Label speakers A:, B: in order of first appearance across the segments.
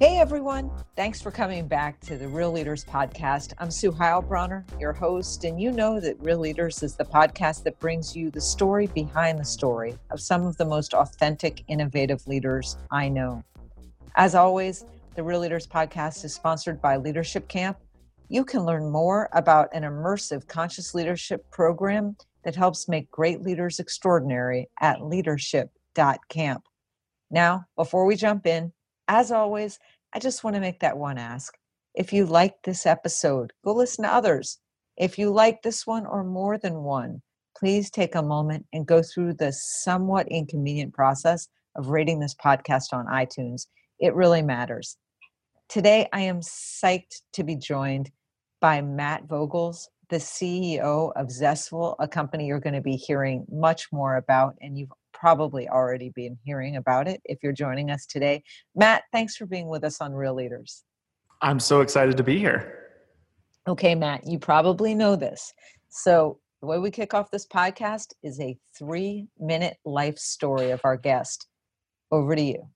A: Hey everyone, thanks for coming back to the Real Leaders Podcast. I'm Sue Heilbronner, your host, and you know that Real Leaders is the podcast that brings you the story behind the story of some of the most authentic, innovative leaders I know. As always, the Real Leaders Podcast is sponsored by Leadership Camp. You can learn more about an immersive conscious leadership program that helps make great leaders extraordinary at leadership.camp. Now, before we jump in, as always, I just want to make that one ask. If you liked this episode, go listen to others. If you like this one or more than one, please take a moment and go through the somewhat inconvenient process of rating this podcast on iTunes. It really matters. Today, I am psyched to be joined by Mat Vogels, the CEO of Zestful, a company you're going to be hearing much more about, and you've probably already been hearing about it if you're joining us today. Mat, thanks for being with us on Real Leaders.
B: I'm so excited to be here.
A: Okay, Mat, you probably know this. So, the way we kick off this podcast is a three minute life story of our guest. Over to you.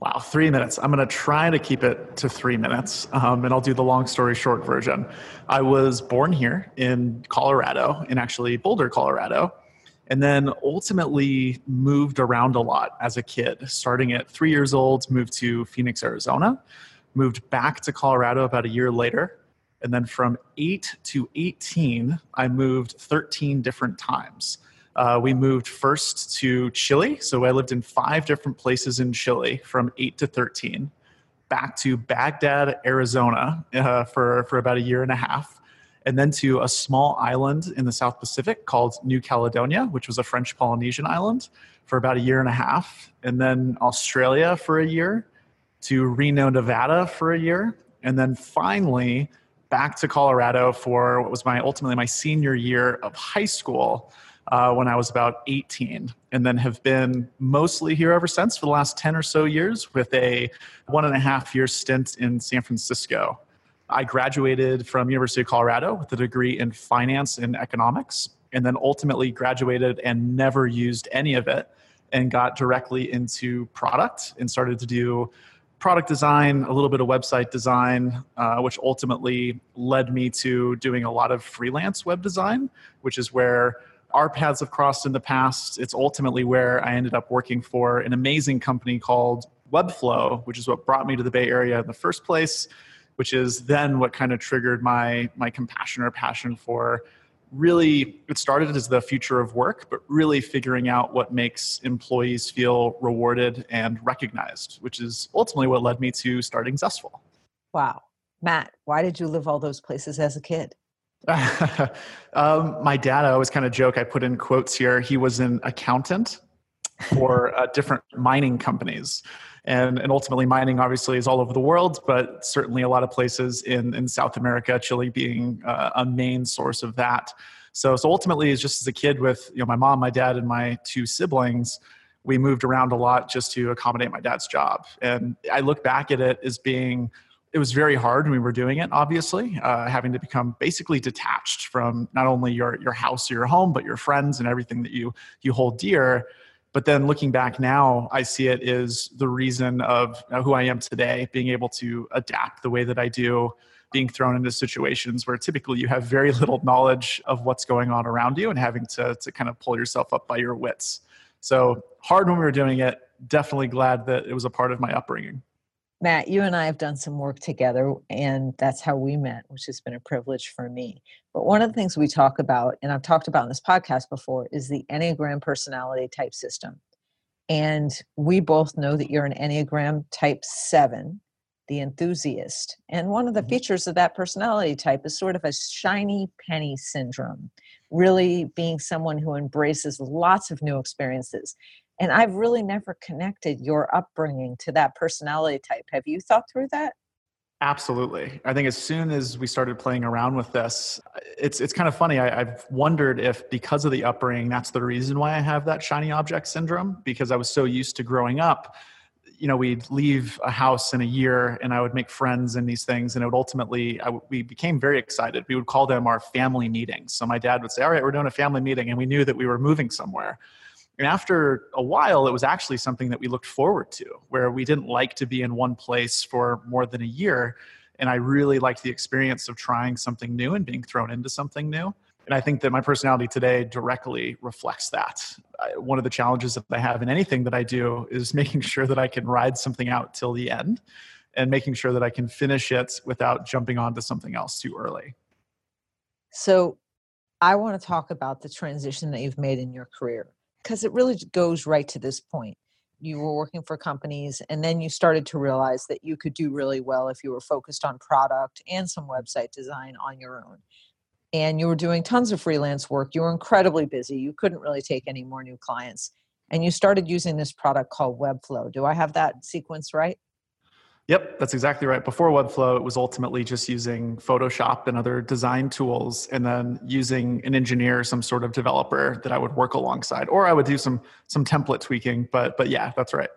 B: Wow, three minutes. I'm going to try to keep it to three minutes, um, and I'll do the long story short version. I was born here in Colorado, in actually Boulder, Colorado and then ultimately moved around a lot as a kid. Starting at three years old, moved to Phoenix, Arizona, moved back to Colorado about a year later. And then from 8 to 18, I moved 13 different times. Uh, we moved first to Chile. So I lived in five different places in Chile from 8 to 13. Back to Bagdad, Arizona uh, for, for about a year and a half and then to a small island in the South Pacific called New Caledonia, which was a French Polynesian island for about a year and a half, and then Australia for a year, to Reno, Nevada for a year, and then finally back to Colorado for what was my ultimately my senior year of high school. Uh, when I was about 18, and then have been mostly here ever since for the last 10 or so years with a one and a half year stint in San Francisco. I graduated from University of Colorado with a degree in finance and economics, and then ultimately graduated and never used any of it and got directly into product and started to do product design, a little bit of website design, uh, which ultimately led me to doing a lot of freelance web design, which is where our paths have crossed in the past. It's ultimately where I ended up working for an amazing company called Webflow, which is what brought me to the Bay Area in the first place which is then what kind of triggered my my compassion or passion for really it started as the future of work but really figuring out what makes employees feel rewarded and recognized which is ultimately what led me to starting zestful.
A: Wow. Mat why did you live all those places as a kid?
B: Um, my dad i always kind of joke i put in quotes here he was an accountant for uh, different mining companies. And, and ultimately mining obviously is all over the world but certainly a lot of places in, in south america chile being uh, a main source of that. So so ultimately it's just as a kid with you know my mom my dad and my two siblings we moved around a lot just to accommodate my dad's job. And i look back at it as being it was very hard when we were doing it obviously uh, having to become basically detached from not only your your house or your home but your friends and everything that you you hold dear but then looking back now i see it as the reason of who i am today being able to adapt the way that i do being thrown into situations where typically you have very little knowledge of what's going on around you and having to, to kind of pull yourself up by your wits. So hard when we were doing it. Definitely glad that it was a part of my upbringing
A: Mat, you and I have done some work together, and that's how we met, which has been a privilege for me. But one of the things we talk about, and I've talked about in this podcast before, is the Enneagram personality type system. And we both know that you're an Enneagram type seven, the enthusiast. And one of the mm-hmm. features of that personality type is sort of a shiny penny syndrome, really being someone who embraces lots of new experiences. And I've really never connected your upbringing to that personality type. Have you thought through that?
B: Absolutely. I think as soon as we started playing around with this, uh, it's it's kind of funny. I, have wondered if because of the upbringing, that's the reason why I have that shiny object syndrome. Because I was so used to growing up, you know, we'd leave a house in a year, and I would make friends and these things, and it would ultimately, we became very excited. We would call them our family meetings. So my dad would say, "All right, we're doing a family meeting," and we knew that we were moving somewhere And after a while, it was actually something that we looked forward to, where we didn't like to be in one place for more than a year. And I really liked the experience of trying something new and being thrown into something new. And I think that my personality today directly reflects that. I, one of the challenges that I have in anything that I do is making sure that I can ride something out till the end and making sure that I can finish it without jumping onto something else too early.
A: So, I want to talk about the transition that you've made in your career because it really goes right to this point. You were working for companies, and then you started to realize that you could do really well if you were focused on product and some website design on your own and you were doing tons of freelance work. You were incredibly busy. You couldn't really take any more new clients. And you started using this product called Webflow. Do I have that sequence right?
B: Yep, that's exactly right. Before Webflow, it was ultimately just using Photoshop and other design tools, and then using an engineer, some sort of developer that I would work alongside, or I would do some some template tweaking. But but yeah, that's right.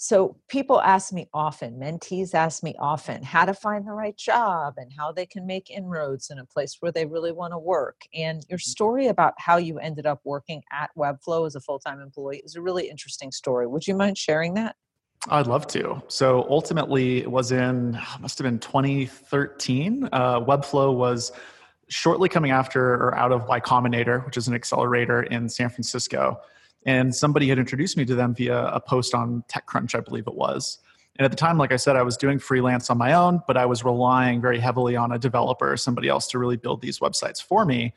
A: So people ask me often, mentees ask me often how to find the right job and how they can make inroads in a place where they really want to work. And your mm-hmm. story about how you ended up working at Webflow as a full-time employee is a really interesting story. Would you mind sharing that?
B: I'd love to. So ultimately, it was in must have been 2013. Uh, Webflow was shortly coming after or out of Y Combinator, which is an accelerator in San Francisco and somebody had introduced me to them via a post on TechCrunch, I believe it was. And at the time, like I said, I was doing freelance on my own, but I was relying very heavily on a developer, somebody else to really build these websites for me.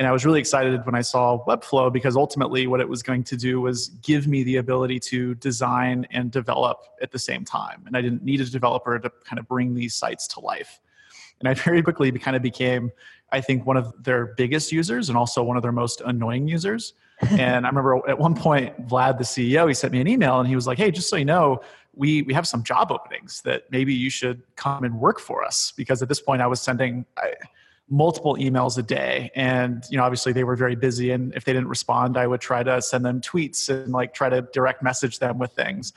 B: And I was really excited when I saw Webflow because ultimately what it was going to do was give me the ability to design and develop at the same time. And I didn't need a developer to kind of bring these sites to life. And I very quickly kind of became, I think, one of their biggest users and also one of their most annoying users and I remember at one point, Vlad, the CEO, he sent me an email and he was like, "Hey, just so you know, we we have some job openings that maybe you should come and work for us." Because at this point, I was sending I, multiple emails a day, and you know, obviously they were very busy. And if they didn't respond, I would try to send them tweets and like try to direct message them with things.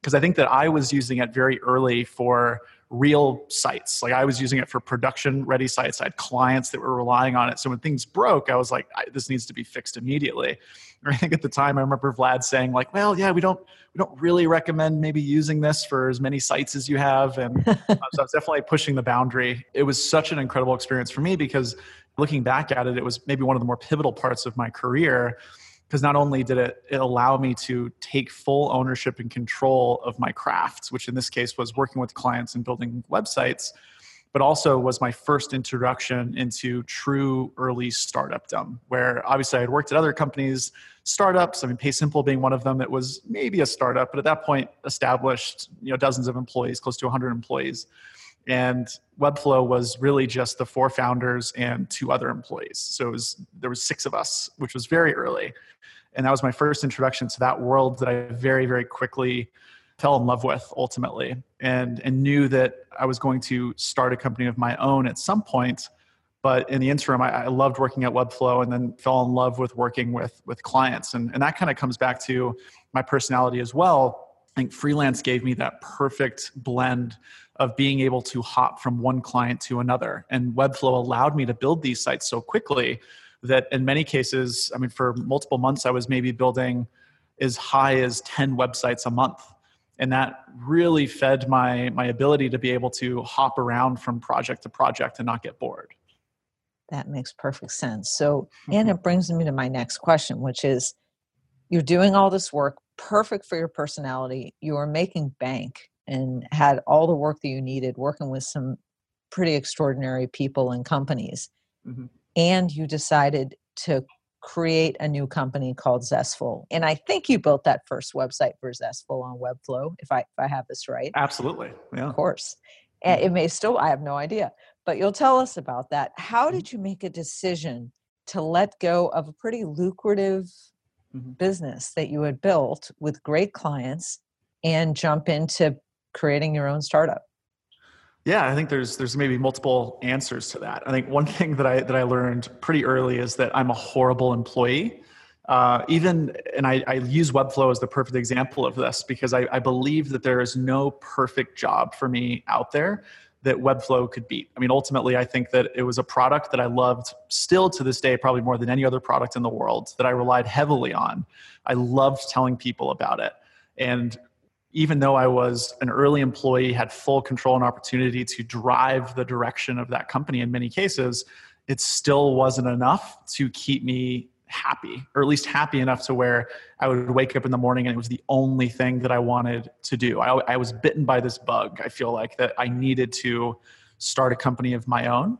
B: Because I think that I was using it very early for real sites. Like I was using it for production ready sites. I had clients that were relying on it. So when things broke, I was like, this needs to be fixed immediately. Or I think at the time I remember Vlad saying like, well, yeah, we don't we don't really recommend maybe using this for as many sites as you have. And so I was definitely pushing the boundary. It was such an incredible experience for me because looking back at it, it was maybe one of the more pivotal parts of my career because not only did it, it allow me to take full ownership and control of my crafts, which in this case was working with clients and building websites, but also was my first introduction into true early startupdom, where obviously I had worked at other companies, startups. I mean, PaySimple being one of them. It was maybe a startup, but at that point, established you know dozens of employees, close to 100 employees. And Webflow was really just the four founders and two other employees. So it was, there was six of us, which was very early and that was my first introduction to that world that I very very quickly fell in love with ultimately and and knew that I was going to start a company of my own at some point. But in the interim I, I loved working at Webflow and then fell in love with working with with clients. And and that kind of comes back to my personality as well. I think freelance gave me that perfect blend of being able to hop from one client to another. And Webflow allowed me to build these sites so quickly that in many cases, I mean, for multiple months, I was maybe building as high as 10 websites a month. And that really fed my, my ability to be able to hop around from project to project and not get bored.
A: That makes perfect sense. So, and it brings me to my next question, which is you're doing all this work, perfect for your personality. You are making bank and had all the work that you needed working with some pretty extraordinary people and companies. Mm-hmm and you decided to create a new company called Zestful. And I think you built that first website for Zestful on Webflow, if I if I have this right.
B: Absolutely. Yeah.
A: Of course. And it may still I have no idea. But you'll tell us about that. How mm-hmm. did you make a decision to let go of a pretty lucrative mm-hmm. business that you had built with great clients and jump into creating your own startup?
B: Yeah, I think there's there's maybe multiple answers to that. I think one thing that I that I learned pretty early is that I'm a horrible employee. Uh, even and I, I, use Webflow as the perfect example of this because I, I believe that there is no perfect job for me out there that Webflow could beat. I mean, ultimately, I think that it was a product that I loved still to this day, probably more than any other product in the world that I relied heavily on. I loved telling people about it. And even though I was an early employee, had full control and opportunity to drive the direction of that company in many cases, it still wasn't enough to keep me happy, or at least happy enough to where I would wake up in the morning and it was the only thing that I wanted to do. I, I was bitten by this bug. I feel like that I needed to start a company of my own.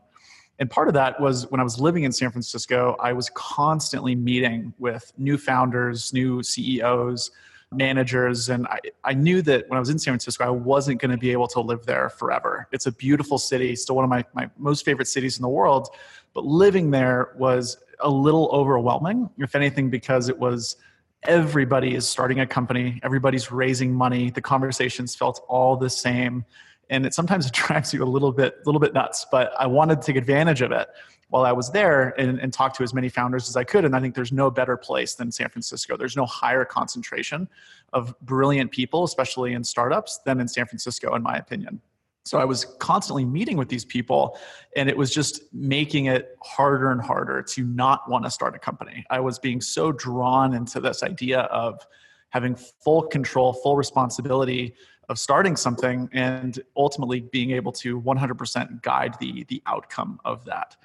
B: And part of that was when I was living in San Francisco, I was constantly meeting with new founders, new CEOs, Mm. managers. And I, I knew that when I was in San Francisco, I wasn't going to be able to live there forever. It's a beautiful city, still one of my, my most favorite cities in the world. But living there was a little overwhelming, if anything, because it was everybody is starting a company, everybody's raising money, the conversations felt all the same. And it sometimes attracts you a little bit, little bit nuts, but I wanted to take advantage of it while I was there and, and talk to as many founders as I could. And I think there's no better place than San Francisco. There's no higher concentration of brilliant people, especially in startups, than in San Francisco, in my opinion. So I was constantly meeting with these people, and it was just making it harder and harder to not want to start a company. I was being so drawn into this idea of having full control, full responsibility of starting something, and ultimately being able to 100% guide the the outcome of that.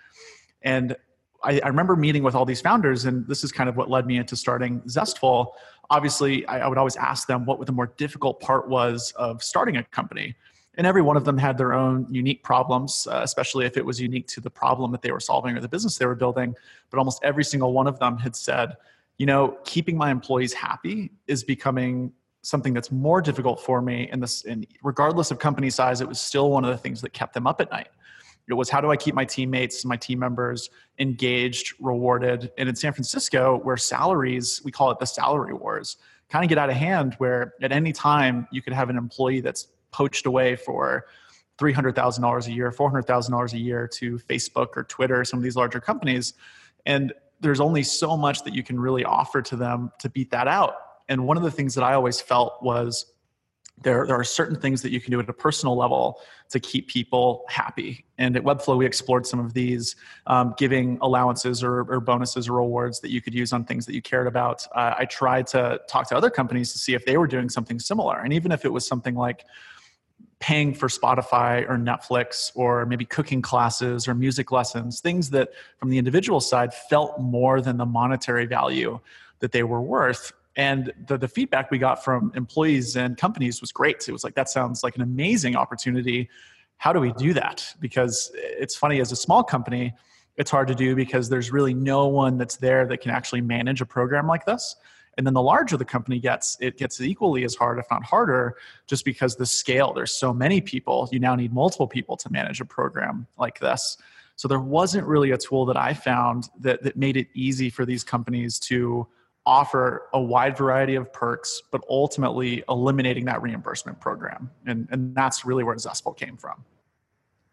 B: And I, I, remember meeting with all these founders, and this is kind of what led me into starting Zestful. Obviously, I, I would always ask them what the more difficult part was of starting a company and every one of them had their own unique problems uh, especially if it was unique to the problem that they were solving or the business they were building but almost every single one of them had said you know keeping my employees happy is becoming something that's more difficult for me and this and regardless of company size it was still one of the things that kept them up at night it was how do i keep my teammates my team members engaged rewarded and in san francisco where salaries we call it the salary wars kind of get out of hand where at any time you could have an employee that's poached away for $300,000 a year, $400,000 a year to Facebook or Twitter, some of these larger companies. And there's only so much that you can really offer to them to beat that out. And one of the things that I always felt was there, there are certain things that you can do at a personal level to keep people happy. And at Webflow, we explored some of these, um, giving allowances or, or, bonuses or rewards that you could use on things that you cared about. Uh, I tried to talk to other companies to see if they were doing something similar. And even if it was something like paying for Spotify or Netflix or maybe cooking classes or music lessons, things that from the individual side felt more than the monetary value that they were worth. And the, the feedback we got from employees and companies was great. It was like, that sounds like an amazing opportunity. How do we do that? Because it's funny, as a small company, it's hard to do because there's really no one that's there that can actually manage a program like this. And then the larger the company gets, it gets equally as hard, if not harder, just because the scale, there's so many people, you now need multiple people to manage a program like this. So there wasn't really a tool that I found that, that made it easy for these companies to offer a wide variety of perks, but ultimately eliminating that reimbursement program. And, and that's really where Zestful came from.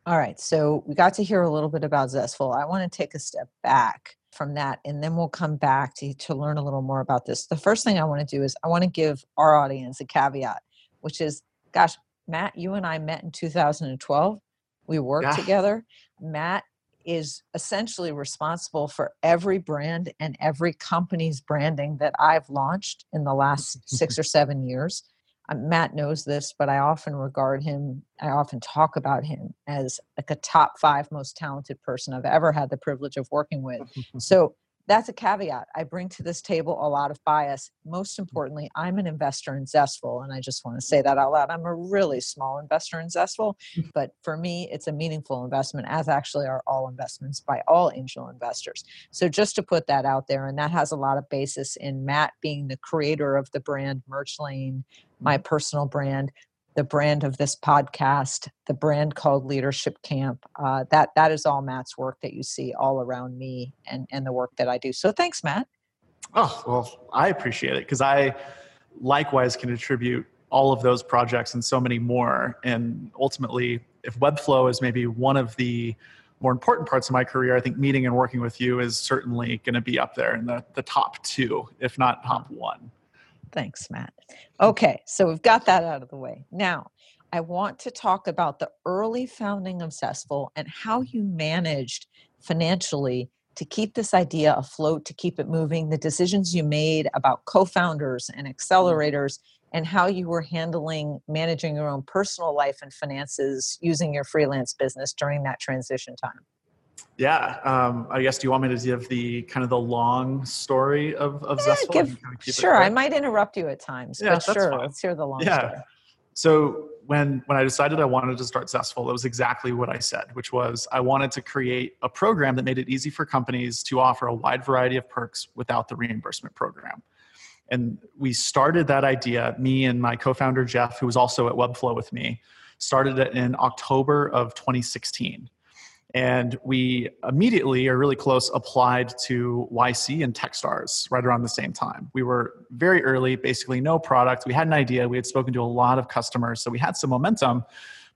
A: All right. So we got to hear a little bit about Zestful. I want to take a step back from that and then we'll come back to, to learn a little more about this the first thing i want to do is i want to give our audience a caveat which is gosh mat you and i met in 2012 we worked yeah. together mat is essentially responsible for every brand and every company's branding that i've launched in the last six or seven years uh, Mat knows this, but I often regard him, I often talk about him as like a top five most talented person I've ever had the privilege of working with. so that's a caveat. I bring to this table a lot of bias. Most mm. importantly, I'm an investor in Zestful, and I just want to say that out loud. I'm a really small investor in Zestful, mm. but for me, it's a meaningful investment, as actually are all investments by all angel investors. So just to put that out there, and that has a lot of basis in Mat being the creator of the brand MergeLane, my mm. personal brand, the brand of this podcast, the brand called Leadership Camp. Uh, that that is all Mat's work that you see all around me and and the work that I do. So thanks, Mat.
B: Oh well, I appreciate it because I likewise can attribute all of those projects and so many more. And ultimately, if Webflow is maybe one of the more important parts of my career, I think meeting and working with you is certainly going to be up there in the, the top two, if not top one.
A: Thanks, Mat. Okay, so we've got that out of the way. Now, I want to talk about the early founding of Zestful and how you managed financially to keep this idea afloat, to keep it moving, the decisions you made about co founders and mm. accelerators, and how you were handling managing your own personal life and finances using your freelance business during that transition time.
B: Yeah, um, I guess. Do you want me to give the kind of the long story of of yeah, Zestful?
A: Give, kind of sure, I might interrupt you at times, yeah, but sure, fine. let's hear the long yeah. story.
B: So when when I decided I wanted to start Zestful, it was exactly what I said, which was I wanted to create a program that made it easy for companies to offer a wide variety of perks without the reimbursement program. And we started that idea, me and my co-founder Jeff, who was also at Webflow with me, started it in October of 2016. And we immediately, or really close, applied to YC and Techstars right around the same time. We were very early, basically no product. We had an idea. We had spoken to a lot of customers, so we had some momentum,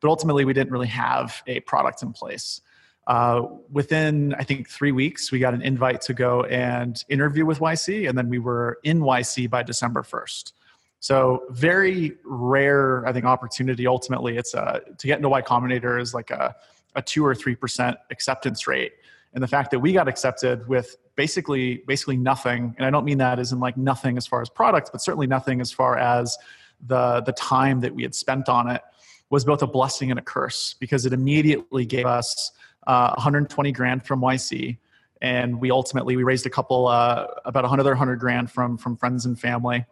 B: but ultimately we didn't really have a product in place. Uh, within, I think, three weeks, we got an invite to go and interview with YC, and then we were in YC by December 1st. So very rare, I think, opportunity. Ultimately, it's a, to get into Y Combinator is like a a two or three percent acceptance rate. And the fact that we got accepted with basically basically nothing and i don't mean that as in like nothing as far as products but certainly nothing as far as the the time that we had spent on it was both a blessing and a curse because it immediately gave us uh, 120 grand from yc and we ultimately we raised a couple uh, about another 100 grand from from friends and family.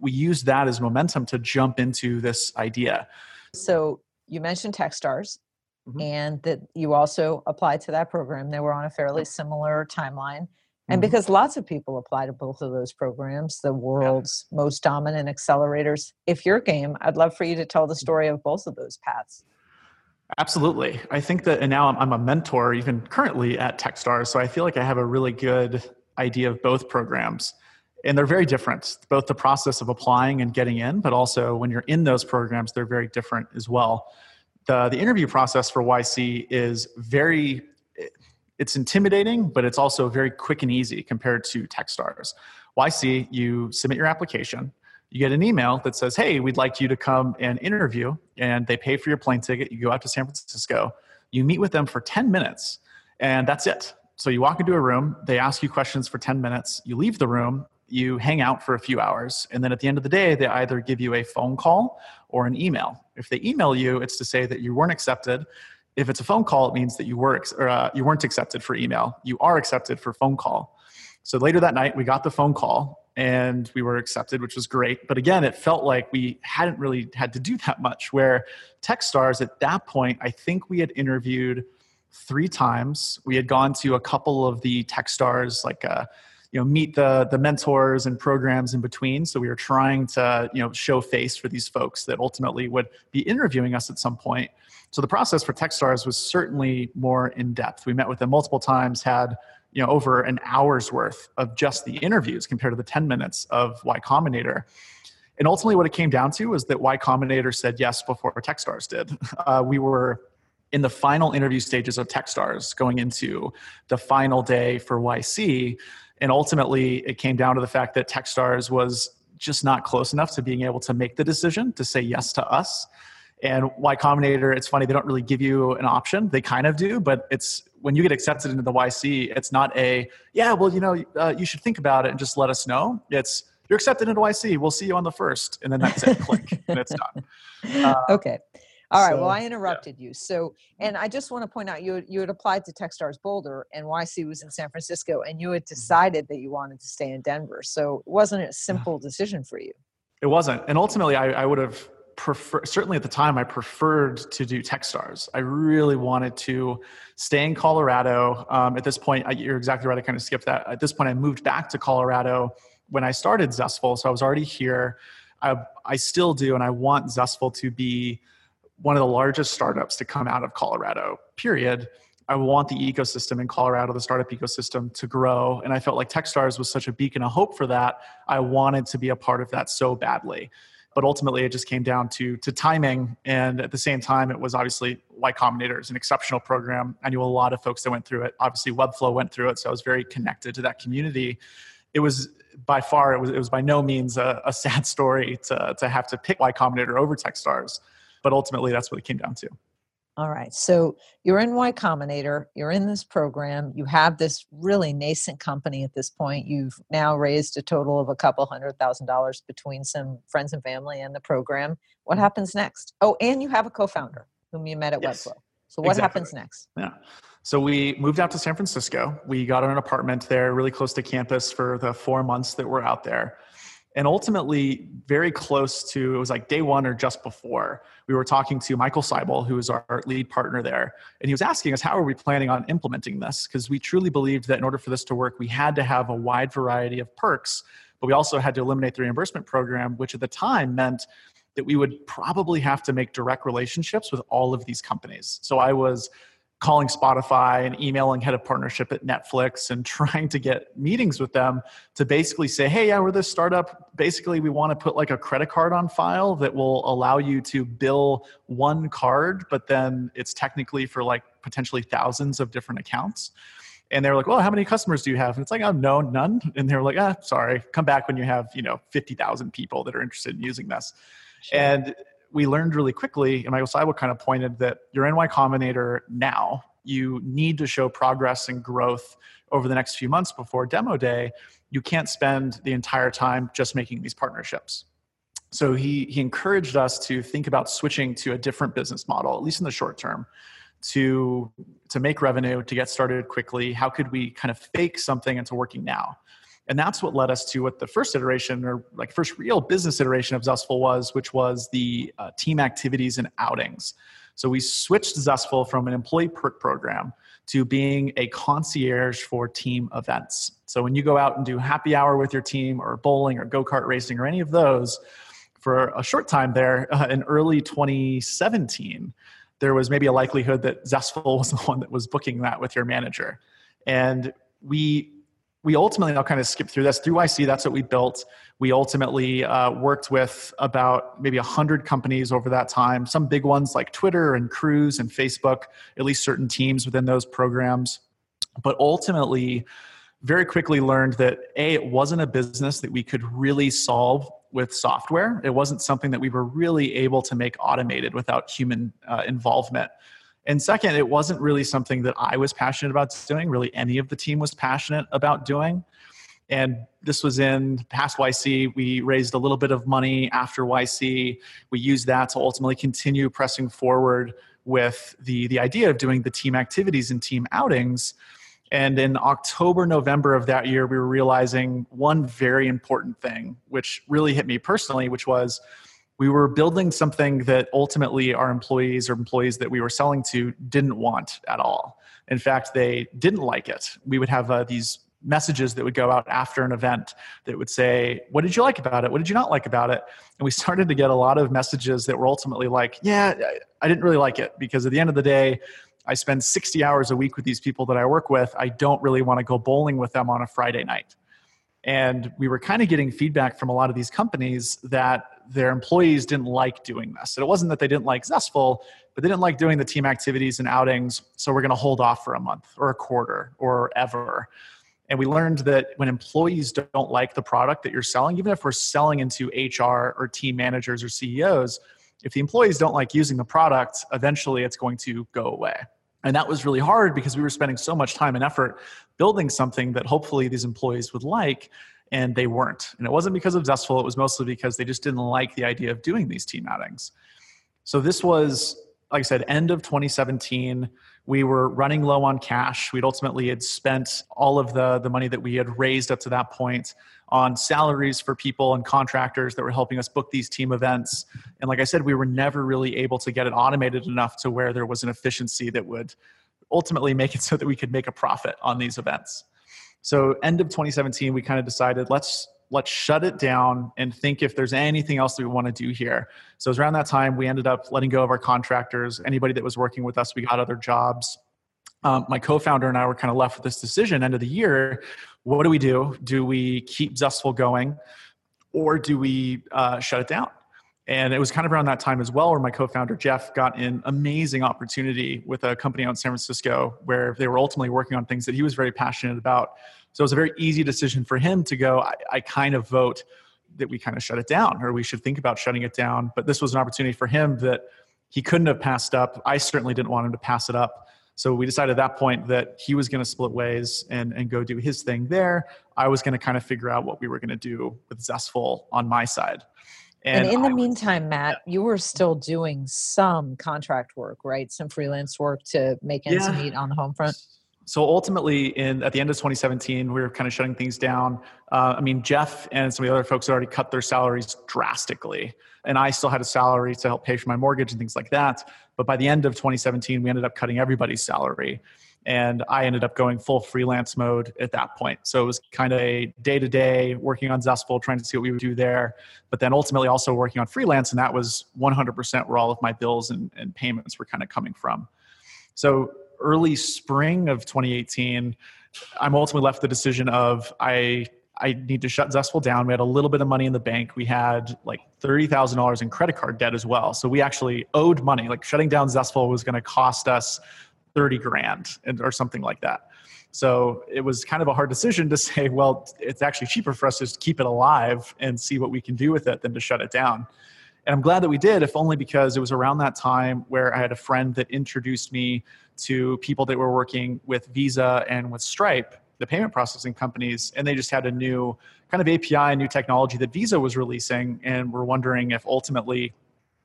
B: We used that as momentum to jump into this idea.
A: So you mentioned techstars mm-hmm. and that you also applied to that program. They were on a fairly similar timeline. And mm-hmm. because lots of people apply to both of those programs, the world's yeah. most dominant accelerators, if you're game, I'd love for you to tell the mm-hmm. story of both of those paths.
B: Absolutely. I think that, and now I'm, I'm a mentor even currently at Techstars, so I feel like I have a really good idea of both programs. And they're very different, both the process of applying and getting in, but also when you're in those programs, they're very different as well the, the interview process for YC is very it's intimidating, but it's also very quick and easy compared to Techstars. YC, you submit your application, you get an email that says, Hey, we'd like you to come and interview, and they pay for your plane ticket. You go out to San Francisco, you meet with them for 10 minutes, and that's it. So you walk into a room, they ask you questions for 10 minutes, you leave the room, you hang out for a few hours, and then at the end of the day, they either give you a phone call or an email. If they email you, it's to say that you weren't accepted. If it's a phone call, it means that you were or, uh, you weren't accepted for email. You are accepted for phone call. So later that night, we got the phone call and we were accepted, which was great. But again, it felt like we hadn't really had to do that much. Where Techstars at that point, I think we had interviewed three times. We had gone to a couple of the Techstars, like. Uh, you know meet the the mentors and programs in between. So we were trying to you know show face for these folks that ultimately would be interviewing us at some point. So the process for techstars was certainly more in depth. We met with them multiple times had you know over an hour's worth of just the interviews compared to the 10 minutes of y combinator. And ultimately what it came down to was that y combinator said yes before techstars did. Uh, we were in the final interview stages of techstars going into the final day for yc and ultimately, it came down to the fact that Techstars was just not close enough to being able to make the decision to say yes to us. And Y Combinator, it's funny, they don't really give you an option. They kind of do, but it's when you get accepted into the YC, it's not a, yeah, well, you know, uh, you should think about it and just let us know. It's, you're accepted into YC. We'll see you on the first. And then that's it, click, and it's done.
A: Uh, okay. All right. So, well, I interrupted yeah. you. So, and I just want to point out you you had applied to TechStars Boulder, and YC was in San Francisco, and you had mm-hmm. decided that you wanted to stay in Denver. So, it wasn't a simple decision for you.
B: It wasn't, and ultimately, I, I would have preferred. Certainly, at the time, I preferred to do TechStars. I really wanted to stay in Colorado. Um, at this point, I, you're exactly right. I kind of skipped that. At this point, I moved back to Colorado when I started Zestful, so I was already here. I, I still do, and I want Zestful to be one of the largest startups to come out of Colorado, period. I want the ecosystem in Colorado, the startup ecosystem, to grow. And I felt like Techstars was such a beacon of hope for that. I wanted to be a part of that so badly. But ultimately, it just came down to, to timing. And at the same time, it was obviously Y Combinator is an exceptional program. I knew a lot of folks that went through it. Obviously, Webflow went through it. So I was very connected to that community. It was by far, it was, it was by no means a, a sad story to, to have to pick Y Combinator over Techstars but ultimately that's what it came down to.
A: All right. So you're in Y Combinator, you're in this program, you have this really nascent company at this point. You've now raised a total of a couple hundred thousand dollars between some friends and family and the program. What mm-hmm. happens next? Oh, and you have a co founder whom you met at yes, Webflow. So what exactly. happens next?
B: Yeah. So we moved out to San Francisco. We got an apartment there, really close to campus for the four months that we're out there and ultimately very close to it was like day one or just before we were talking to michael seibel who is our lead partner there. And he was asking us how are we planning on implementing this? Because we truly believed that in order for this to work we had to have a wide variety of perks but we also had to eliminate the reimbursement program which at the time meant that we would probably have to make direct relationships with all of these companies. So i was calling Spotify and emailing head of partnership at Netflix and trying to get meetings with them to basically say, hey, yeah, we're this startup. Basically, we want to put like a credit card on file that will allow you to bill one card, but then it's technically for like potentially thousands of different accounts. And they were like, well, how many customers do you have? And it's like, oh, no, none. And they were like, ah, sorry, come back when you have, you know, 50,000 people that are interested in using this. Sure. And we learned really quickly, and Michael Seibel kind of pointed that you're in Combinator now. You need to show progress and growth over the next few months before demo day. You can't spend the entire time just making these partnerships. So he, he encouraged us to think about switching to a different business model, at least in the short term, to, to make revenue, to get started quickly. How could we kind of fake something into working now? And that's what led us to what the first iteration or like first real business iteration of Zestful was, which was the uh, team activities and outings. So we switched Zestful from an employee perk program to being a concierge for team events. So when you go out and do happy hour with your team or bowling or go-kart racing or any of those, for a short time there uh, in early 2017, there was maybe a likelihood that Zestful was the one that was booking that with your manager. And we we ultimately, I'll kind of skip through this. Through YC, that's what we built. We ultimately uh, worked with about maybe 100 companies over that time, some big ones like Twitter and Cruise and Facebook, at least certain teams within those programs. But ultimately, very quickly learned that A, it wasn't a business that we could really solve with software. It wasn't something that we were really able to make automated without human uh, involvement. And second, it wasn't really something that I was passionate about doing, really, any of the team was passionate about doing. And this was in past YC. We raised a little bit of money after YC. We used that to ultimately continue pressing forward with the, the idea of doing the team activities and team outings. And in October, November of that year, we were realizing one very important thing, which really hit me personally, which was we were building something that ultimately our employees or employees that we were selling to didn't want at all. In fact, they didn't like it. We would have uh, these messages that would go out after an event that would say, What did you like about it? What did you not like about it? And we started to get a lot of messages that were ultimately like, Yeah, I didn't really like it because at the end of the day, I spend 60 hours a week with these people that I work with. I don't really want to go bowling with them on a Friday night. And we were kind of getting feedback from a lot of these companies that their employees didn't like doing this. And it wasn't that they didn't like Zestful, but they didn't like doing the team activities and outings. So we're going to hold off for a month or a quarter or ever. And we learned that when employees don't like the product that you're selling, even if we're selling into HR or team managers or CEOs, if the employees don't like using the product, eventually it's going to go away. And that was really hard because we were spending so much time and effort building something that hopefully these employees would like, and they weren't. And it wasn't because of Zestful, it was mostly because they just didn't like the idea of doing these team outings. So this was, like I said, end of 2017. We were running low on cash. We'd ultimately had spent all of the, the money that we had raised up to that point on salaries for people and contractors that were helping us book these team events. And like I said, we were never really able to get it automated enough to where there was an efficiency that would ultimately make it so that we could make a profit on these events. So end of 2017, we kind of decided let's let's shut it down and think if there's anything else that we want to do here. So it was around that time we ended up letting go of our contractors. Anybody that was working with us, we got other jobs. Um, my co-founder and I were kind of left with this decision end of the year what do we do? Do we keep Zestful going or do we uh, shut it down? And it was kind of around that time as well where my co founder Jeff got an amazing opportunity with a company out in San Francisco where they were ultimately working on things that he was very passionate about. So it was a very easy decision for him to go, I, I kind of vote that we kind of shut it down or we should think about shutting it down. But this was an opportunity for him that he couldn't have passed up. I certainly didn't want him to pass it up. So we decided at that point that he was going to split ways and, and go do his thing there. I was going to kind of figure out what we were going to do with Zestful on my side.
A: And, and in the I meantime, was, Mat, you were still doing some contract work, right? Some freelance work to make ends yeah. meet on the home front?
B: So ultimately in at the end of 2017 we were kind of shutting things down. Uh, i mean jeff and some of the other folks had already cut their salaries drastically and i still had a salary to help pay for my mortgage and things like that. But by the end of 2017 we ended up cutting everybody's salary and i ended up going full freelance mode at that point so it was kind of a day-to-day working on zestful trying to see what we would do there but then ultimately also working on freelance and that was 100% where all of my bills and, and payments were kind of coming from so early spring of 2018, I'm ultimately left the decision of I I need to shut Zestful down. We had a little bit of money in the bank. We had like thirty thousand dollars in credit card debt as well. So we actually owed money. Like shutting down Zestful was going to cost us thirty grand or something like that. So it was kind of a hard decision to say, well, it's actually cheaper for us to keep it alive and see what we can do with it than to shut it down. And I'm glad that we did, if only because it was around that time where I had a friend that introduced me to people that were working with Visa and with Stripe, the payment processing companies, and they just had a new kind of API, new technology that Visa was releasing, and we're wondering if ultimately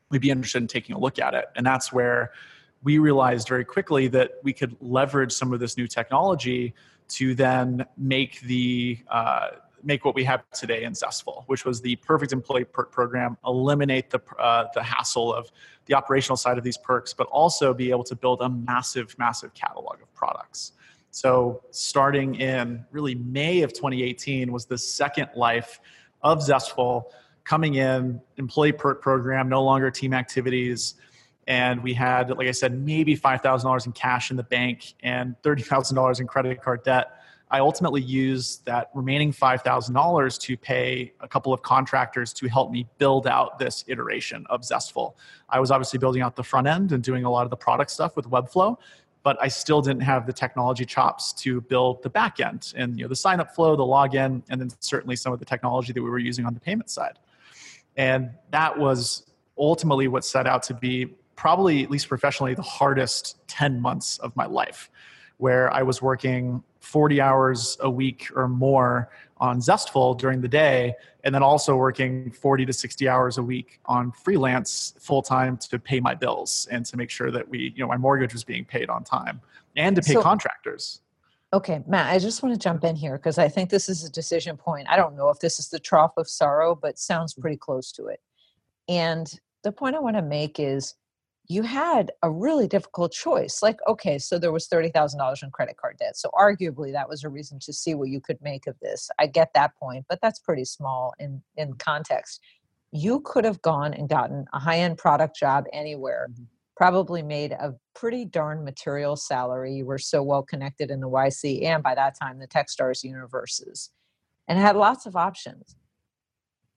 B: we'd be interested in taking a look at it. And that's where we realized very quickly that we could leverage some of this new technology to then make the uh, make what we have today in Zestful, which was the perfect employee perk program, eliminate the, uh, the hassle of the operational side of these perks, but also be able to build a massive, massive catalog of products. So, starting in really May of 2018 was the second life of Zestful coming in, employee perk program, no longer team activities. And we had, like I said, maybe $5,000 in cash in the bank and $30,000 in credit card debt I ultimately used that remaining $5,000 to pay a couple of contractors to help me build out this iteration of Zestful. I was obviously building out the front end and doing a lot of the product stuff with Webflow, but I still didn't have the technology chops to build the back end and you know the sign up flow, the login, and then certainly some of the technology that we were using on the payment side. And that was ultimately what set out to be probably, at least professionally, the hardest 10 months of my life, where I was working 40 hours a week or more on Zestful during the day, and then also working 40 to 60 hours a week on freelance full time to pay my bills and to make sure that we, you know, my mortgage was being paid on time and to pay so, contractors.
A: Okay, Mat, I just want to jump in here because I think this is a decision point. I don't know if this is the trough of sorrow, but sounds mm. pretty close to it. And the point I want to make is you had a really difficult choice. Like, okay, so there was $30,000 in credit card debt. So, arguably, that was a reason to see what you could make of this. I get that point, but that's pretty small in, in context. You could have gone and gotten a high end product job anywhere, mm-hmm. probably made a pretty darn material salary. You were so well connected in the YC and by that time, the Techstars universes, and had lots of options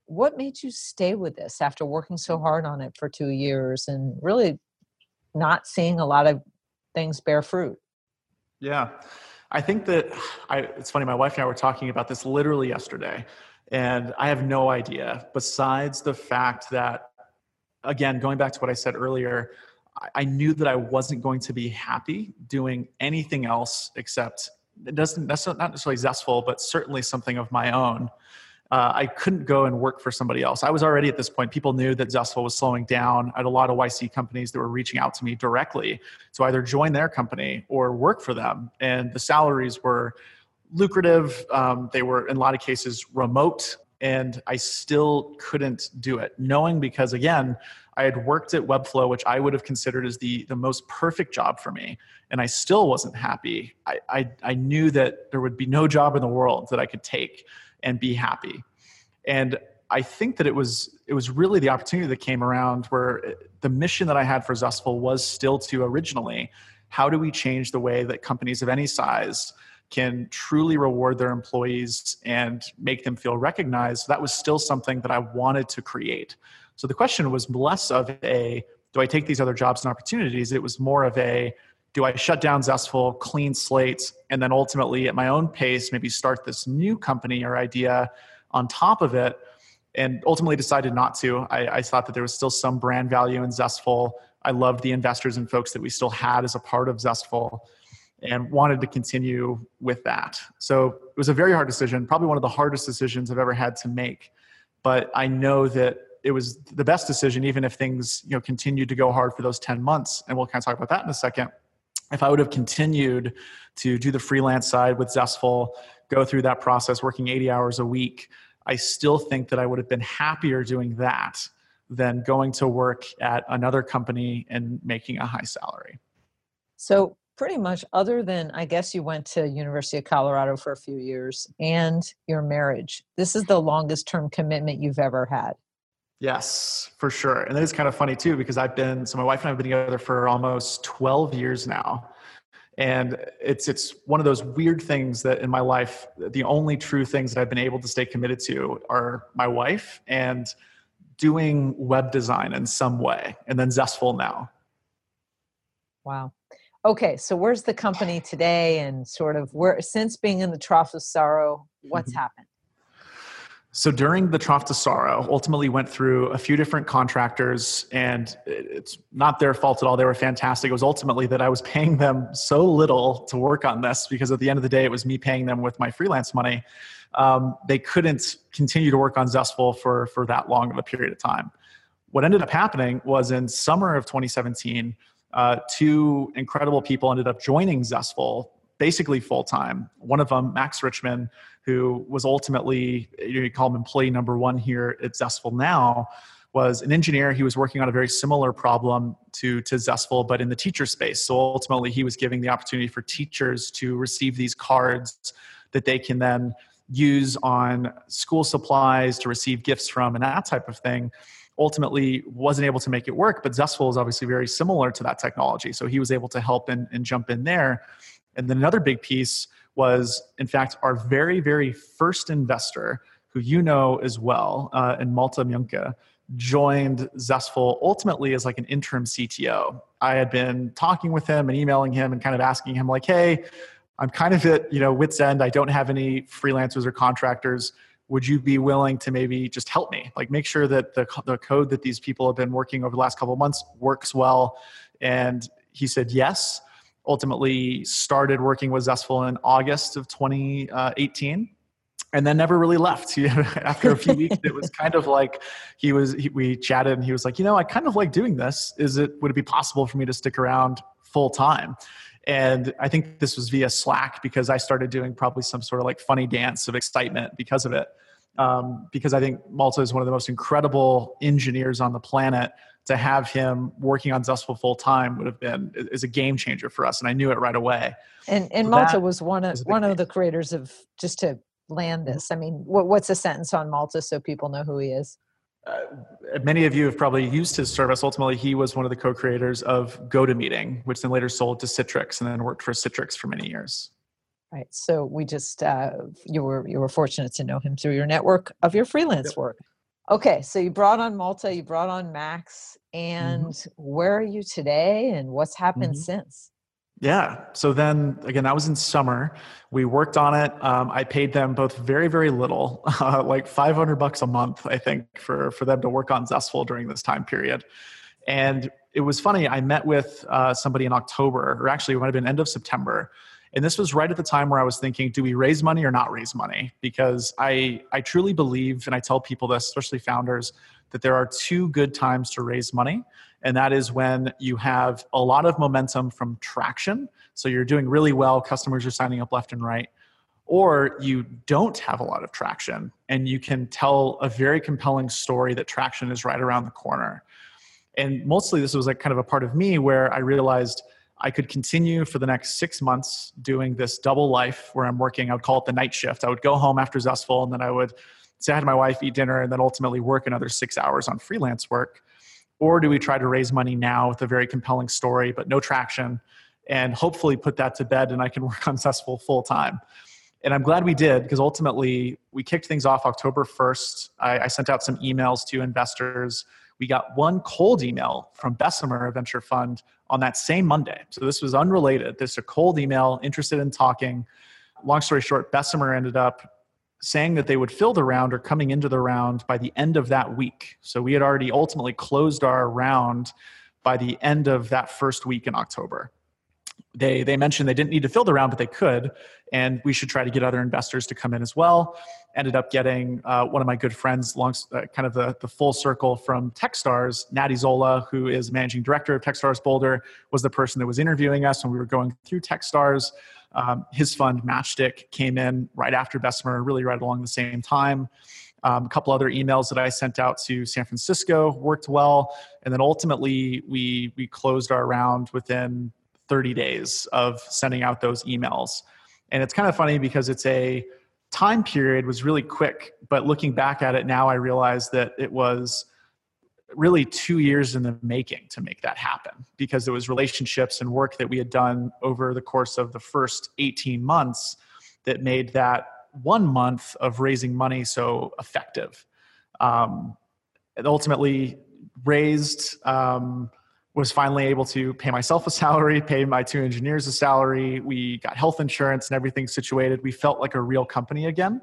A: what made you stay with this after working so mm. hard on it for two years and really not seeing a lot of things bear fruit?
B: Yeah, I think that I, it's funny. My wife and I were talking about this literally yesterday, and I have no idea. Besides the fact that, again, going back to what I said earlier, I knew that I wasn't going to be happy doing anything else except it doesn't that's not necessarily zestful, but certainly something of my own uh, I couldn't go and work for somebody else. I was already at this point. People knew that Zestful was slowing down. I had a lot of YC companies that were reaching out to me directly to either join their company or work for them. And the salaries were lucrative. Um, they were, in a lot of cases, remote. And I still couldn't do it, knowing because, again, I had worked at Webflow, which I would have considered as the, the most perfect job for me, and I still wasn't happy. I, I, I knew that there would be no job in the world that I could take and be happy. And I think that it was it was really the opportunity that came around where uh, the mission that I had for Zestful was still to originally how do we change the way that companies of any size can truly reward their employees and make them feel recognized that was still something that I wanted to create. So the question was less of a do I take these other jobs and opportunities it was more of a do I shut down Zestful, clean slates, and then ultimately at my own pace, maybe start this new company or idea on top of it? and ultimately decided not to. I, I, thought that there was still some brand value in Zestful. I loved the investors and folks that we still had as a part of Zestful and wanted to continue with that. So it was a very hard decision, probably one of the hardest decisions I've ever had to make. But I know that it was the best decision, even if things you know continued to go hard for those 10 months. And we'll kind of talk about that in a second. If I would have continued to do the freelance side with Zestful, go through that process, working 80 hours a week, I still think that I would have been happier doing that than going to work at another company and making a high salary.
A: So pretty much other than i guess you went to university of colorado for a few years and your marriage this is the longest term commitment you've ever had
B: yes for sure. And it is kind of funny too because i've been so my wife and i've been together for almost 12 years now. And it's it's one of those weird things that in my life the only true things that i've been able to stay committed to are my wife and doing web design in some way and then zestful now.
A: Wow. Okay so where's the company today and sort of where since being in the trough of sorrow what's mm-hmm. happened
B: so during the trough to sorrow ultimately went through a few different contractors and it's not their fault at all. They were fantastic. It was ultimately that i was paying them so little to work on this because at the end of the day it was me paying them with my freelance money. Um, they couldn't continue to work on zestful for for that long of a period of time. What ended up happening was in summer of 2017 uh, two incredible people ended up joining Zestful basically full time. One of them, Max Richman, who was ultimately, you call him employee number one here at Zestful now, was an engineer. He was working on a very similar problem to, to Zestful, but in the teacher space. So ultimately, he was giving the opportunity for teachers to receive these cards that they can then use on school supplies to receive gifts from and that type of thing ultimately wasn't able to make it work. But Zestful is obviously very similar to that technology. So he was able to help and, and jump in there. And then another big piece was, in fact, our very, very first investor, who you know as well, uh, and Malte Mjunke, joined Zestful ultimately as like an interim CTO. I had been talking with him and emailing him and kind of asking him like, hey, I'm kind of at you know wit's end. I don't have any freelancers or contractors would you be willing to maybe just help me like make sure that the, the code that these people have been working over the last couple months works well and he said yes ultimately started working with zestful in august of 2018 and then never really left after a few weeks it was kind of like he was he, we chatted and he was like you know i kind of like doing this is it would it be possible for me to stick around full time and I think this was via Slack because I started doing probably some sort of like funny dance of excitement because of it. Um, because I think Malte is one of the most incredible engineers on the planet. To have him working on Zestful full time would have been is a game changer for us, and I knew it right away.
A: And and so Malte was one of one of the creators of just to land this. I mean, what, what's a sentence on Malte so people know who he is?
B: uh, many of you have probably used his service. Ultimately, he was one of the co-creators of GoToMeeting, which then later sold to Citrix and then worked for Citrix for many years.
A: Right. So we just uh, you were you were fortunate to know him through your network of your freelance yep. work. Okay, so you brought on Malte, you brought on Max, and mm-hmm. where are you today, and what's happened mm-hmm. since?
B: Yeah. So then again, that was in summer. We worked on it. Um, I paid them both very, very little, uh, like 500 bucks a month, I think, for, for them to work on Zestful during this time period. And it was funny. I met with uh, somebody in October, or actually, it might have been end of September. And this was right at the time where I was thinking, do we raise money or not raise money? Because I, I truly believe, and I tell people this, especially founders, that there are two good times to raise money and that is when you have a lot of momentum from traction. So you're doing really well, customers are signing up left and right. Or you don't have a lot of traction and you can tell a very compelling story that traction is right around the corner. And mostly this was like kind of a part of me where I realized I could continue for the next six months doing this double life where I'm working. I would call it the night shift. I would go home after Zestful and then I would say hi to my wife, eat dinner, and then ultimately work another six hours on freelance work. Or do we try to raise money now with a very compelling story, but no traction, and hopefully put that to bed and I can work on Zestful full time? And I'm glad we did because ultimately we kicked things off October 1st. I, I, sent out some emails to investors. We got one cold email from Bessemer Venture Fund on that same Monday. So this was unrelated. This is a cold email, interested in talking. Long story short, Bessemer ended up saying that they would fill the round or coming into the round by the end of that week. So we had already ultimately closed our round by the end of that first week in October. They, they mentioned they didn't need to fill the round, but they could, and we should try to get other investors to come in as well. Ended up getting uh, one of my good friends, long, uh, kind of the, the full circle from Techstars, Natty Zola, who is managing director of Techstars Boulder, was the person that was interviewing us when we were going through Techstars. Um, his fund, Matchstick, came in right after Bessemer, really right along the same time. Um, a couple other emails that I sent out to San Francisco worked well, and then ultimately we we closed our round within 30 days of sending out those emails. And it's kind of funny because it's a time period was really quick, but looking back at it now, I realize that it was really two years in the making to make that happen because it was relationships and work that we had done over the course of the first 18 months that made that one month of raising money so effective. Um, and ultimately raised, um, was finally able to pay myself a salary, pay my two engineers a salary. We got health insurance and everything situated. We felt like a real company again.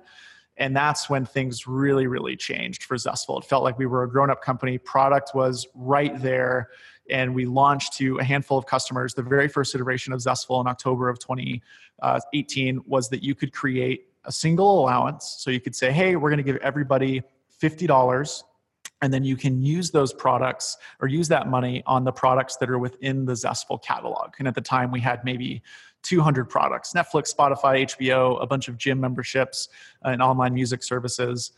B: And that's when things really, really changed for Zestful. It felt like we were a grown up company. Product was right there. And we launched to a handful of customers. The very first iteration of Zestful in October of 2018 was that you could create a single allowance. So you could say, hey, we're going to give everybody $50 and then you can use those products or use that money on the products that are within the Zestful catalog. And at the time, we had maybe 200 products Netflix, Spotify, HBO, a bunch of gym memberships, uh, and online music services.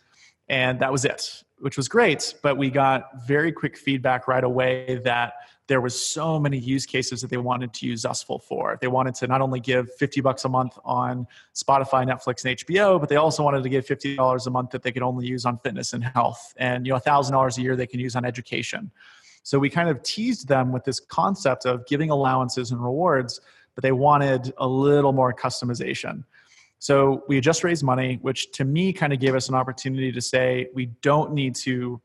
B: And that was it, which was great. But we got very quick feedback right away that there was so many use cases that they wanted to use Zestful for. They wanted to not only give 50 bucks a month on Spotify, Netflix, and HBO, but they also wanted to give $50 a month that they could only use on fitness and health. And you know, $1,000 a year they can use on education. So we kind of teased them with this concept of giving allowances and rewards, but they wanted a little more customization. So we just raised money, which to me kind of gave us an opportunity to say we don't need to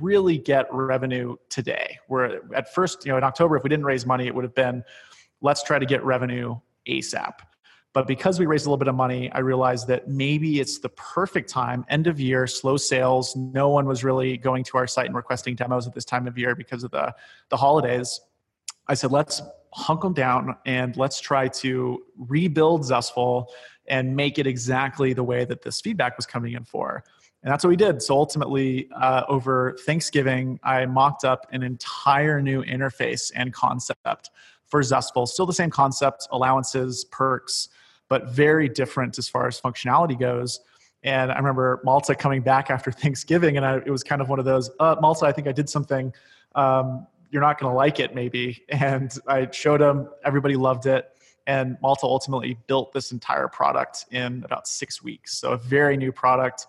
B: really get revenue today. Where at first, you know, in October, if we didn't raise money, it would have been let's try to get revenue ASAP. But because we raised a little bit of money, I realized that maybe it's the perfect time, end of year, slow sales. No one was really going to our site and requesting demos at this time of year because of the, the holidays. I said, let's hunk them down and let's try to rebuild Zestful and make it exactly the way that this feedback was coming in for. And that's what we did. So ultimately, uh, over Thanksgiving, I mocked up an entire new interface and concept for Zestful. Still the same concept, allowances, perks, but very different as far as functionality goes. And I remember Malte coming back after Thanksgiving, and I, it was kind of one of those, uh, Malte, I think I did something. Um, you're not going to like it, maybe. And I showed him, everybody loved it. And Malte ultimately built this entire product in about six weeks. So, a very new product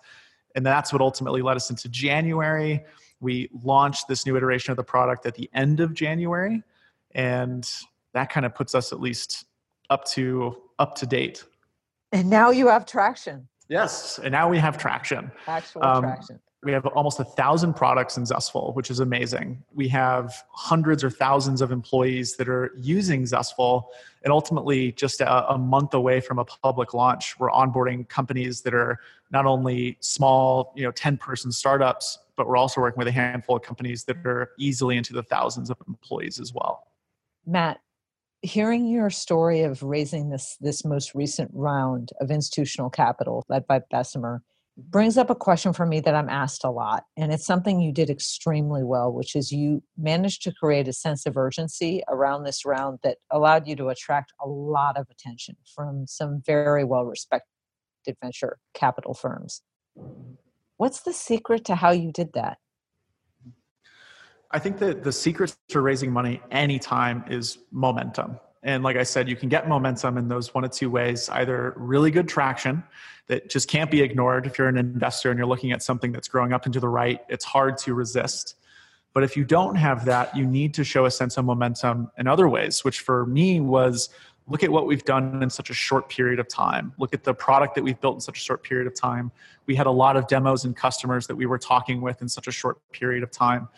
B: and that's what ultimately led us into January. We launched this new iteration of the product at the end of January. And that kind of puts us at least up to up to date.
A: And now you have traction.
B: Yes, and now we have traction.
A: Actual um, traction
B: we have almost a thousand products in Zestful, which is amazing. We have hundreds or thousands of employees that are using Zestful, and ultimately, just a, a, month away from a public launch, we're onboarding companies that are not only small, you know, ten-person startups, but we're also working with a handful of companies that are easily into the thousands of employees as well.
A: Mat, hearing your story of raising this this most recent round of institutional capital led by Bessemer brings up a question for me that I'm asked a lot. And it's something you did extremely well, which is you managed to create a sense of urgency around this round that allowed you to attract a lot of attention from some very well respected venture capital firms. What's the secret to how you did that?
B: I think that the secret to raising money anytime is momentum. And like I said, you can get momentum in those one of two ways either really good traction that just can't be ignored. If you're an investor and you're looking at something that's growing up into the right, it's hard to resist. But if you don't have that, you need to show a sense of momentum in other ways, which for me was look at what we've done in such a short period of time. Look at the product that we've built in such a short period of time. We had a lot of demos and customers that we were talking with in such a short period of time.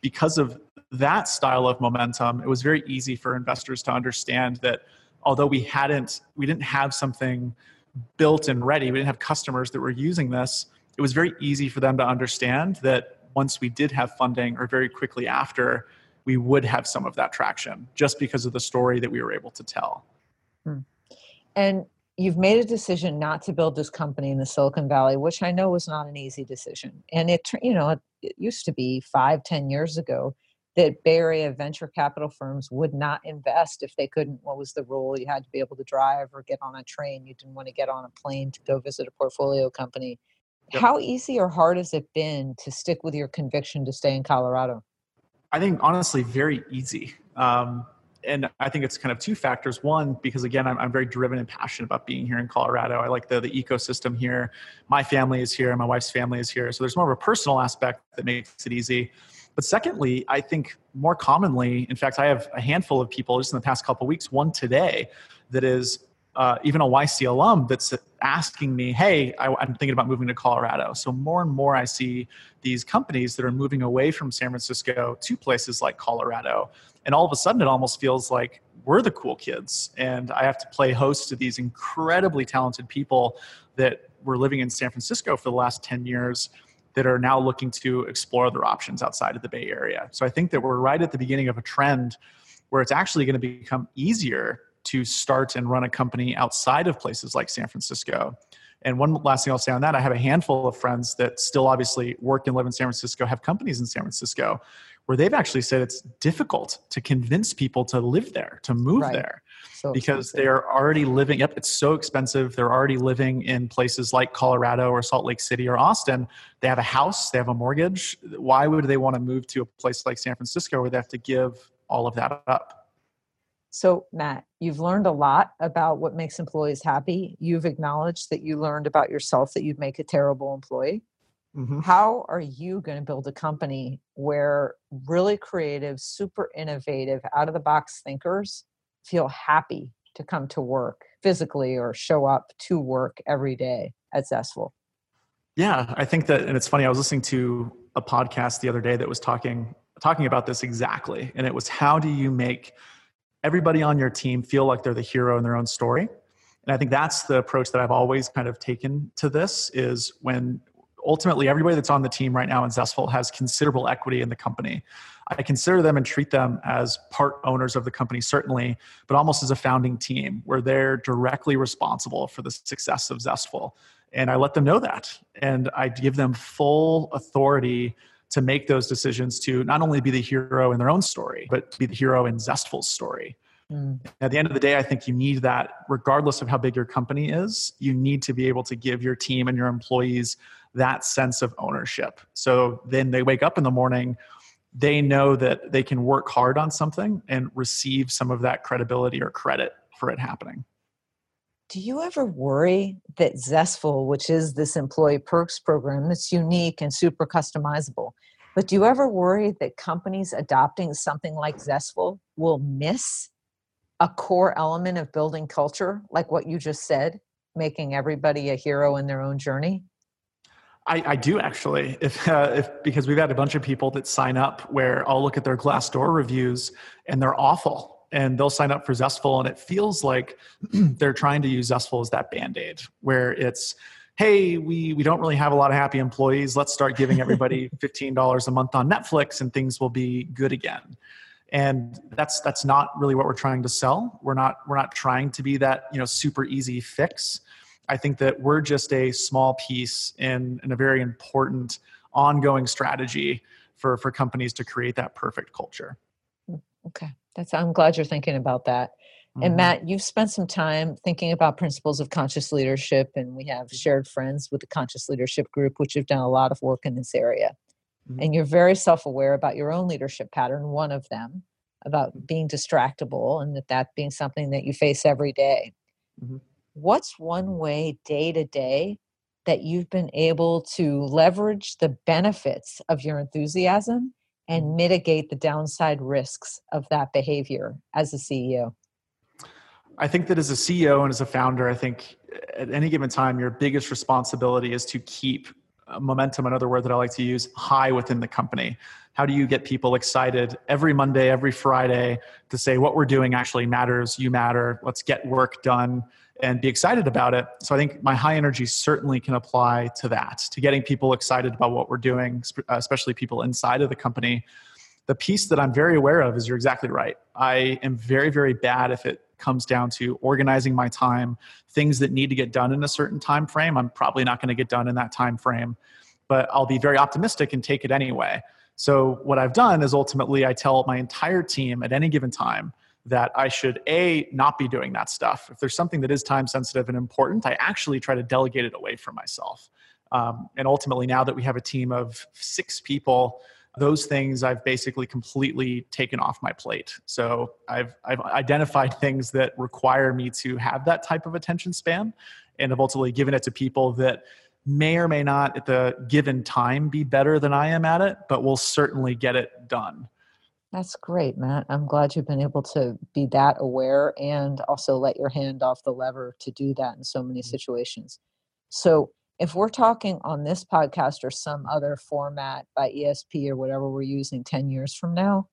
B: Because of that style of momentum, it was very easy for investors to understand that although we hadn't, we didn't have something built and ready. We didn't have customers that were using this. It was very easy for them to understand that once we did have funding or very quickly after, we would have some of that traction just because of the story that we were able to tell.
A: Hmm. And you've made a decision not to build this company in the Silicon Valley, which I know was not an easy decision. And it, you know, it, it used to be five, ten years ago that Bay Area venture capital firms would not invest if they couldn't. What was the rule? You had to be able to drive or get on a train. You didn't want to get on a plane to go visit a portfolio company. Yep. How easy or hard has it been to stick with your conviction to stay in Colorado?
B: I think honestly, very easy. Um, and I think it's kind of two factors. One, because again, I'm, I'm, very driven and passionate about being here in Colorado. I like the, the ecosystem here. My family is here, my wife's family is here. So there's more of a personal aspect that makes it easy. But secondly, I think more commonly, in fact, I have a handful of people just in the past couple weeks, one today, that is uh, even a YC alum that's asking me, hey, I, am thinking about moving to Colorado. So more and more I see these companies that are moving away from San Francisco to places like Colorado. And all of a sudden it almost feels like we're the cool kids. And I have to play host to these incredibly talented people that were living in San Francisco for the last 10 years that are now looking to explore their options outside of the Bay Area. So I think that we're right at the beginning of a trend where it's actually going to become easier to start and run a company outside of places like San Francisco. And one last thing I'll say on that, I have a handful of friends that still obviously work and live in San Francisco, have companies in San Francisco, where they've actually said it's difficult to convince people to live there, to move right. there. So because they're already living, yep, it's so expensive. They're already living in places like Colorado or Salt Lake City or Austin. They have a house, they have a mortgage. Why would they want to move to a place like San Francisco where they have to give all of that up?
A: So, Mat, you've learned a lot about what makes employees happy. You've acknowledged that you learned about yourself that you'd make a terrible employee. Mm-hmm. How are you going to build a company where really creative, super innovative, out of the box thinkers feel happy to come to work physically or show up to work every day at Zestful?
B: Yeah, I think that, and it's funny. I was listening to a podcast the other day that was talking talking about this exactly, and it was how do you make everybody on your team feel like they're the hero in their own story and i think that's the approach that i've always kind of taken to this is when ultimately everybody that's on the team right now in zestful has considerable equity in the company i consider them and treat them as part owners of the company certainly but almost as a founding team where they're directly responsible for the success of zestful and i let them know that and i give them full authority to make those decisions to not only be the hero in their own story, but be the hero in Zestful's story. Mm. At the end of the day, I think you need that, regardless of how big your company is, you need to be able to give your team and your employees that sense of ownership. So then they wake up in the morning, they know that they can work hard on something and receive some of that credibility or credit for it happening.
A: Do you ever worry that Zestful, which is this employee perks program that's unique and super customizable, but do you ever worry that companies adopting something like Zestful will miss a core element of building culture, like what you just said, making everybody a hero in their own journey?
B: I, I do actually, if, uh, if because we've had a bunch of people that sign up where I'll look at their Glassdoor reviews and they're awful and they'll sign up for Zestful, and it feels like they're trying to use Zestful as that band aid, where it's, hey, we, we don't really have a lot of happy employees. Let's start giving everybody $15 a month on Netflix, and things will be good again. And that's that's not really what we're trying to sell. We're not we're not trying to be that you know super easy fix. I think that we're just a small piece in, in a very important ongoing strategy for, for companies to create that perfect culture.
A: Okay. That's I'm glad you're thinking about that. Mm-hmm. And Mat, you've spent some time thinking about principles of conscious leadership, and we have shared friends with the Conscious Leadership Group, which have done a lot of work in this area. Mm-hmm. And you're very self-aware about your own leadership pattern. One of them about mm-hmm. being distractible, and that that being something that you face every day. Mm-hmm. What's one way day to day that you've been able to leverage the benefits of your enthusiasm mm-hmm. and mitigate the downside risks of that behavior as a CEO?
B: I think that as a CEO and as a founder, I think uh, at any given time, your biggest responsibility is to keep uh, momentum, another word that I like to use, high within the company. How do you get people excited every Monday, every Friday to say what we're doing actually matters, you matter, let's get work done and be excited about it. So I think my high energy certainly can apply to that, to getting people excited about what we're doing, uh, especially people inside of the company. The piece that I'm very aware of is you're exactly right. I am very, very bad if it comes down to organizing my time, things that need to get done in a certain time frame. I'm probably not going to get done in that time frame, but I'll be very optimistic and take it anyway. So what I've done is ultimately I tell my entire team at any given time that I should a not be doing that stuff. If there's something that is time sensitive and important, I actually try to delegate it away from myself. Um, and ultimately, now that we have a team of six people, those things I've basically completely taken off my plate. So I've I've identified things that require me to have that type of attention span, and have ultimately given it to people that may or may not at the given time be better than I am at it, but will certainly get it done.
A: That's great, Mat. I'm glad you've been able to be that aware and also let your hand off the lever to do that in so many mm-hmm. situations. So, if we're talking on this podcast or some other format by ESP or whatever we're using 10 years from now,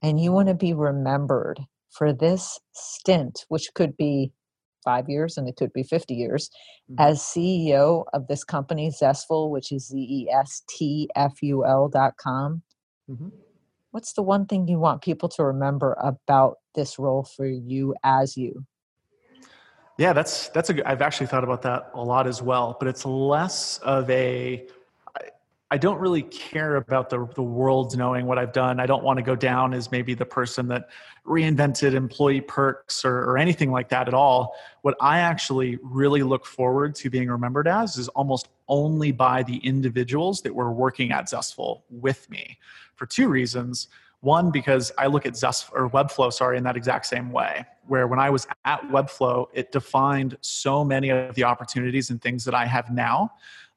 A: and you want to be remembered for this stint, which could be five years and it could be 50 years, mm-hmm. as CEO of this company, Zestful, which is Z E S T F U L dot com. Mm-hmm what's the one thing you want people to remember about this role for you as you?
B: Yeah, that's that's a I've actually thought about that a lot as well, but it's less of a I don't really care about the, the world knowing what I've done. I don't want to go down as maybe the person that reinvented employee perks or, or anything like that at all. What I actually really look forward to being remembered as is almost only by the individuals that were working at Zestful with me for two reasons. One, because I look at Zest or Webflow, sorry, in that exact same way, where when I was at Webflow, it defined so many of the opportunities and things that I have now.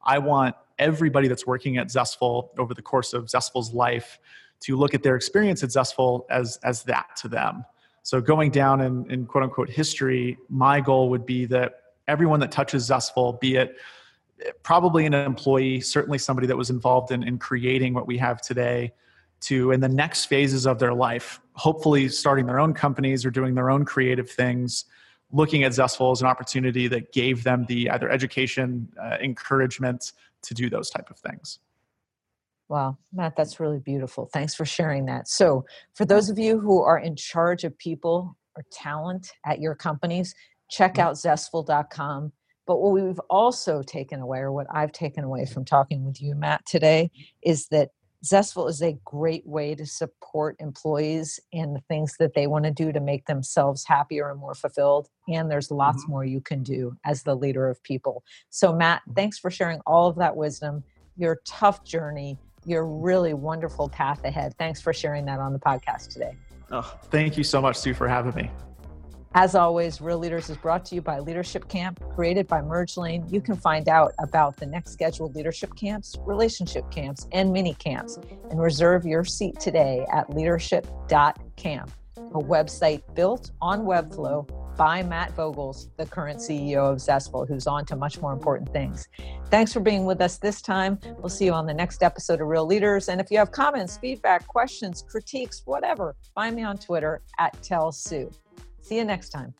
B: I want everybody that's working at Zestful over the course of Zestful's life to look at their experience at Zestful as, as that to them. So going down in, in quote unquote history, my goal would be that everyone that touches Zestful, be it eh, probably an employee, certainly somebody that was involved in, in creating what we have today, to in the next phases of their life, hopefully starting their own companies or doing their own creative things, looking at Zestful as an opportunity that gave them the either education, uh, encouragement to do those type of things.
A: Wow, Mat, that's really beautiful. Thanks for sharing that. So, for those of you who are in charge of people or talent at your companies, check out zestful.com. But what we've also taken away, or what I've taken away from talking with you, Mat, today, is that Zestful is a great way to support employees in the things that they want to do to make themselves happier and more fulfilled. And there's lots mm-hmm. more you can do as the leader of people. So, Mat, thanks for sharing all of that wisdom, your tough journey, your really wonderful path ahead. Thanks for sharing that on the podcast today.
B: Oh, thank you so much, Sue, for having me.
A: As always, Real Leaders is brought to you by Leadership Camp, created by MergeLane. You can find out about the next scheduled leadership camps, relationship camps, and mini camps, and reserve your seat today at leadership.camp, a website built on Webflow by Mat Vogels, the current CEO of Zestful, who's on to much more important things. Thanks for being with us this time. We'll see you on the next episode of Real Leaders. And if you have comments, feedback, questions, critiques, whatever, find me on Twitter at Tell Sue. See you next time.